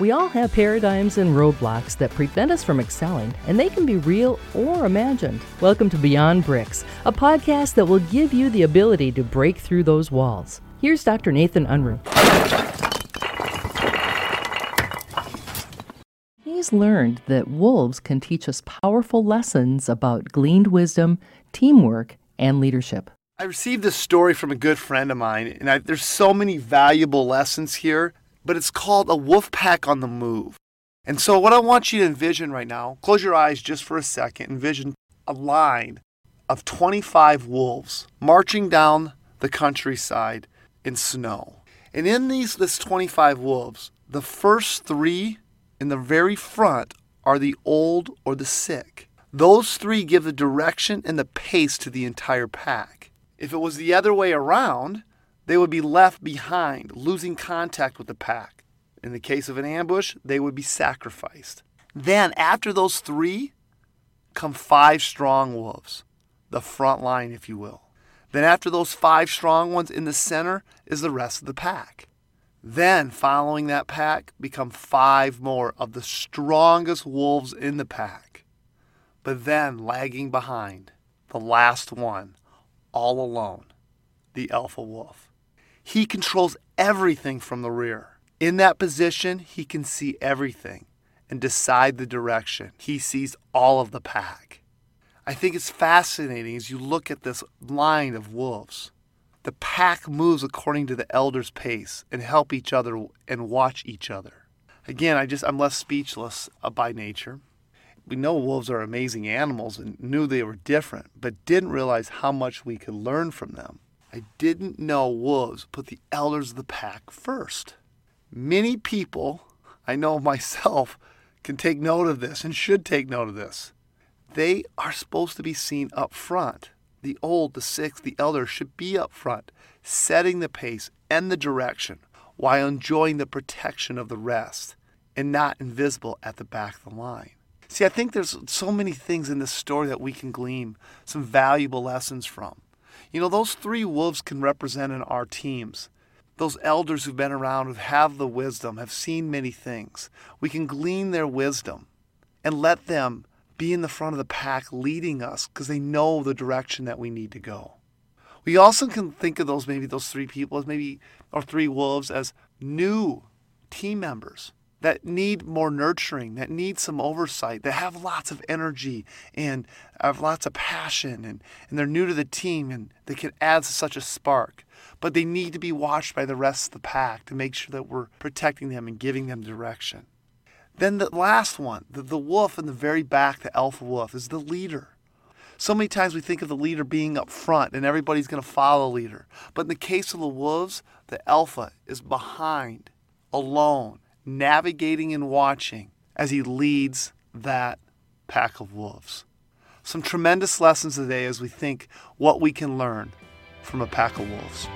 We all have paradigms and roadblocks that prevent us from excelling, and they can be real or imagined. Welcome to Beyond Bricks, a podcast that will give you the ability to break through those walls. Here's Dr. Nathan Unruh. He's learned that wolves can teach us powerful lessons about gleaned wisdom, teamwork, and leadership. I received this story from a good friend of mine, and I, there's so many valuable lessons here but it's called a wolf pack on the move. And so, what I want you to envision right now, close your eyes just for a second, envision a line of 25 wolves marching down the countryside in snow. And in these this 25 wolves, the first 3 in the very front are the old or the sick. Those 3 give the direction and the pace to the entire pack. If it was the other way around, they would be left behind, losing contact with the pack. In the case of an ambush, they would be sacrificed. Then, after those three, come five strong wolves, the front line, if you will. Then, after those five strong ones in the center, is the rest of the pack. Then, following that pack, become five more of the strongest wolves in the pack. But then, lagging behind, the last one, all alone, the alpha wolf. He controls everything from the rear. In that position, he can see everything and decide the direction. He sees all of the pack. I think it's fascinating as you look at this line of wolves. The pack moves according to the elder's pace and help each other and watch each other. Again, I just I'm less speechless uh, by nature. We know wolves are amazing animals and knew they were different, but didn't realize how much we could learn from them. I didn't know wolves put the elders of the pack first. Many people, I know myself, can take note of this and should take note of this. They are supposed to be seen up front. The old, the sick, the elder should be up front, setting the pace and the direction while enjoying the protection of the rest and not invisible at the back of the line. See, I think there's so many things in this story that we can glean some valuable lessons from. You know, those three wolves can represent in our teams. Those elders who've been around, who have the wisdom, have seen many things. We can glean their wisdom and let them be in the front of the pack leading us because they know the direction that we need to go. We also can think of those maybe those three people as maybe or three wolves as new team members that need more nurturing, that need some oversight, that have lots of energy and have lots of passion and, and they're new to the team and they can add such a spark. But they need to be watched by the rest of the pack to make sure that we're protecting them and giving them direction. Then the last one, the, the wolf in the very back, the alpha wolf, is the leader. So many times we think of the leader being up front and everybody's going to follow the leader. But in the case of the wolves, the alpha is behind, alone, navigating and watching as he leads that pack of wolves. Some tremendous lessons today as we think what we can learn from a pack of wolves.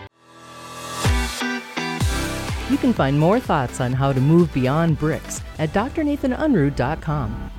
You can find more thoughts on how to move beyond bricks at drnathanunruh.com.